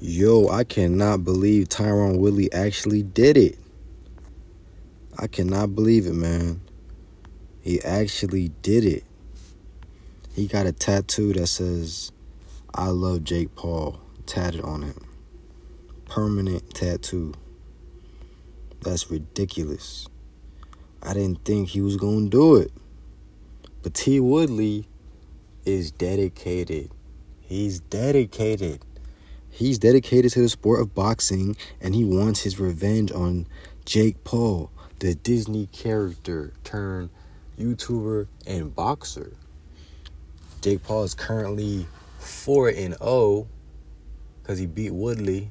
Yo, I cannot believe Tyron Woodley actually did it. I cannot believe it, man. He actually did it. He got a tattoo that says, I love Jake Paul tatted on him. Permanent tattoo. That's ridiculous. I didn't think he was going to do it. But T. Woodley is dedicated. He's dedicated. He's dedicated to the sport of boxing and he wants his revenge on Jake Paul, the Disney character turned YouTuber and boxer. Jake Paul is currently 4 and 0 cuz he beat Woodley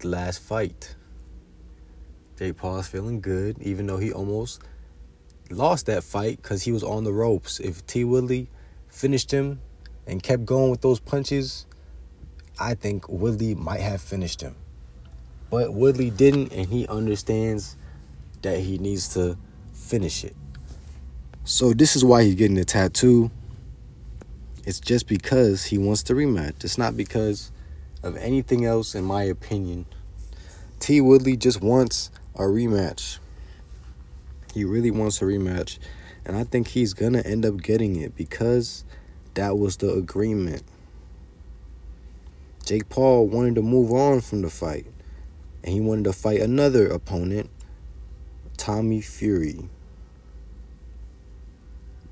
the last fight. Jake Paul is feeling good even though he almost lost that fight cuz he was on the ropes. If T Woodley finished him and kept going with those punches, I think Woodley might have finished him. But Woodley didn't, and he understands that he needs to finish it. So this is why he's getting the tattoo. It's just because he wants the rematch. It's not because of anything else, in my opinion. T. Woodley just wants a rematch. He really wants a rematch. And I think he's going to end up getting it because that was the agreement. Jake Paul wanted to move on from the fight, and he wanted to fight another opponent, Tommy Fury.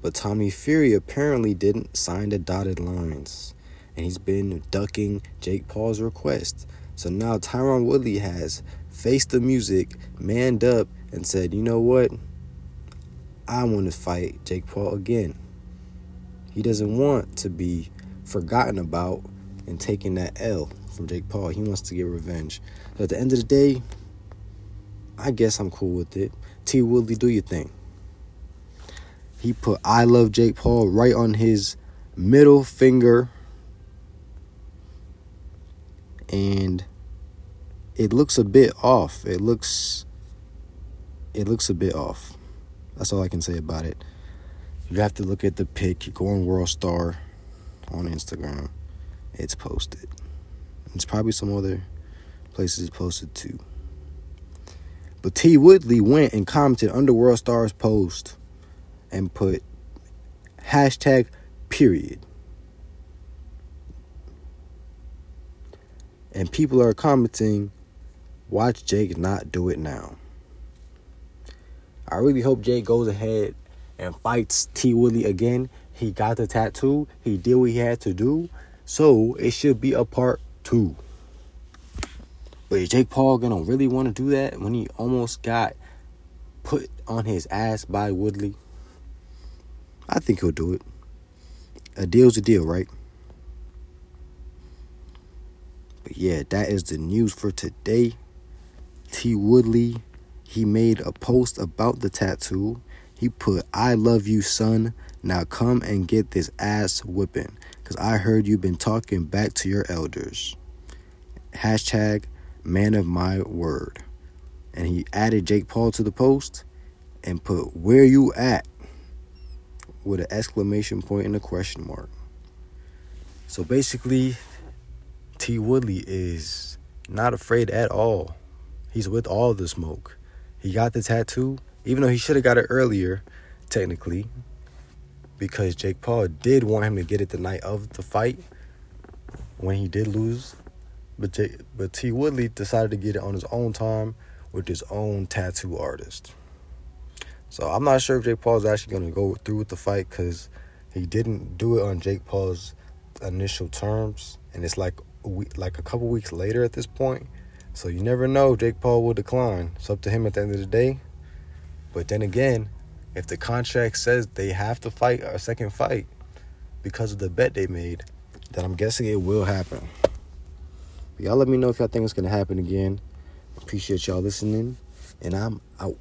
But Tommy Fury apparently didn't sign the dotted lines, and he's been ducking Jake Paul's request. So now Tyron Woodley has faced the music, manned up, and said, you know what? I want to fight Jake Paul again. He doesn't want to be forgotten about and taking that L from Jake Paul. He wants to get revenge. So at the end of the day, I guess I'm cool with it. T. Woodley, do your thing. He put I love Jake Paul right on his middle finger. And it looks a bit off. It looks it looks a bit off. That's all I can say about it. You have to look at the pic. Go on World Star on Instagram it's posted. It's probably some other places it's posted too. But T. Woodley went and commented under World Star's post and put hashtag period. And people are commenting, watch Jake not do it now. I really hope Jake goes ahead and fights T. Woodley again. He got the tattoo, he did what he had to do. So it should be a part two. But is Jake Paul gonna really want to do that when he almost got put on his ass by Woodley? I think he'll do it. A deal's a deal, right? But yeah, that is the news for today. T. Woodley, he made a post about the tattoo. He put, I love you, son. Now come and get this ass whipping. Because I heard you've been talking back to your elders. Hashtag man of my word. And he added Jake Paul to the post and put, Where you at? with an exclamation point and a question mark. So basically, T. Woodley is not afraid at all. He's with all the smoke. He got the tattoo, even though he should have got it earlier, technically because Jake Paul did want him to get it the night of the fight when he did lose. But Jake, but T Woodley decided to get it on his own time with his own tattoo artist. So I'm not sure if Jake Paul is actually going to go through with the fight because he didn't do it on Jake Paul's initial terms, and it's like a week, like a couple weeks later at this point. So you never know. Jake Paul will decline. It's up to him at the end of the day. But then again, if the contract says they have to fight a second fight because of the bet they made, then I'm guessing it will happen. But y'all let me know if y'all think it's gonna happen again. Appreciate y'all listening, and I'm out.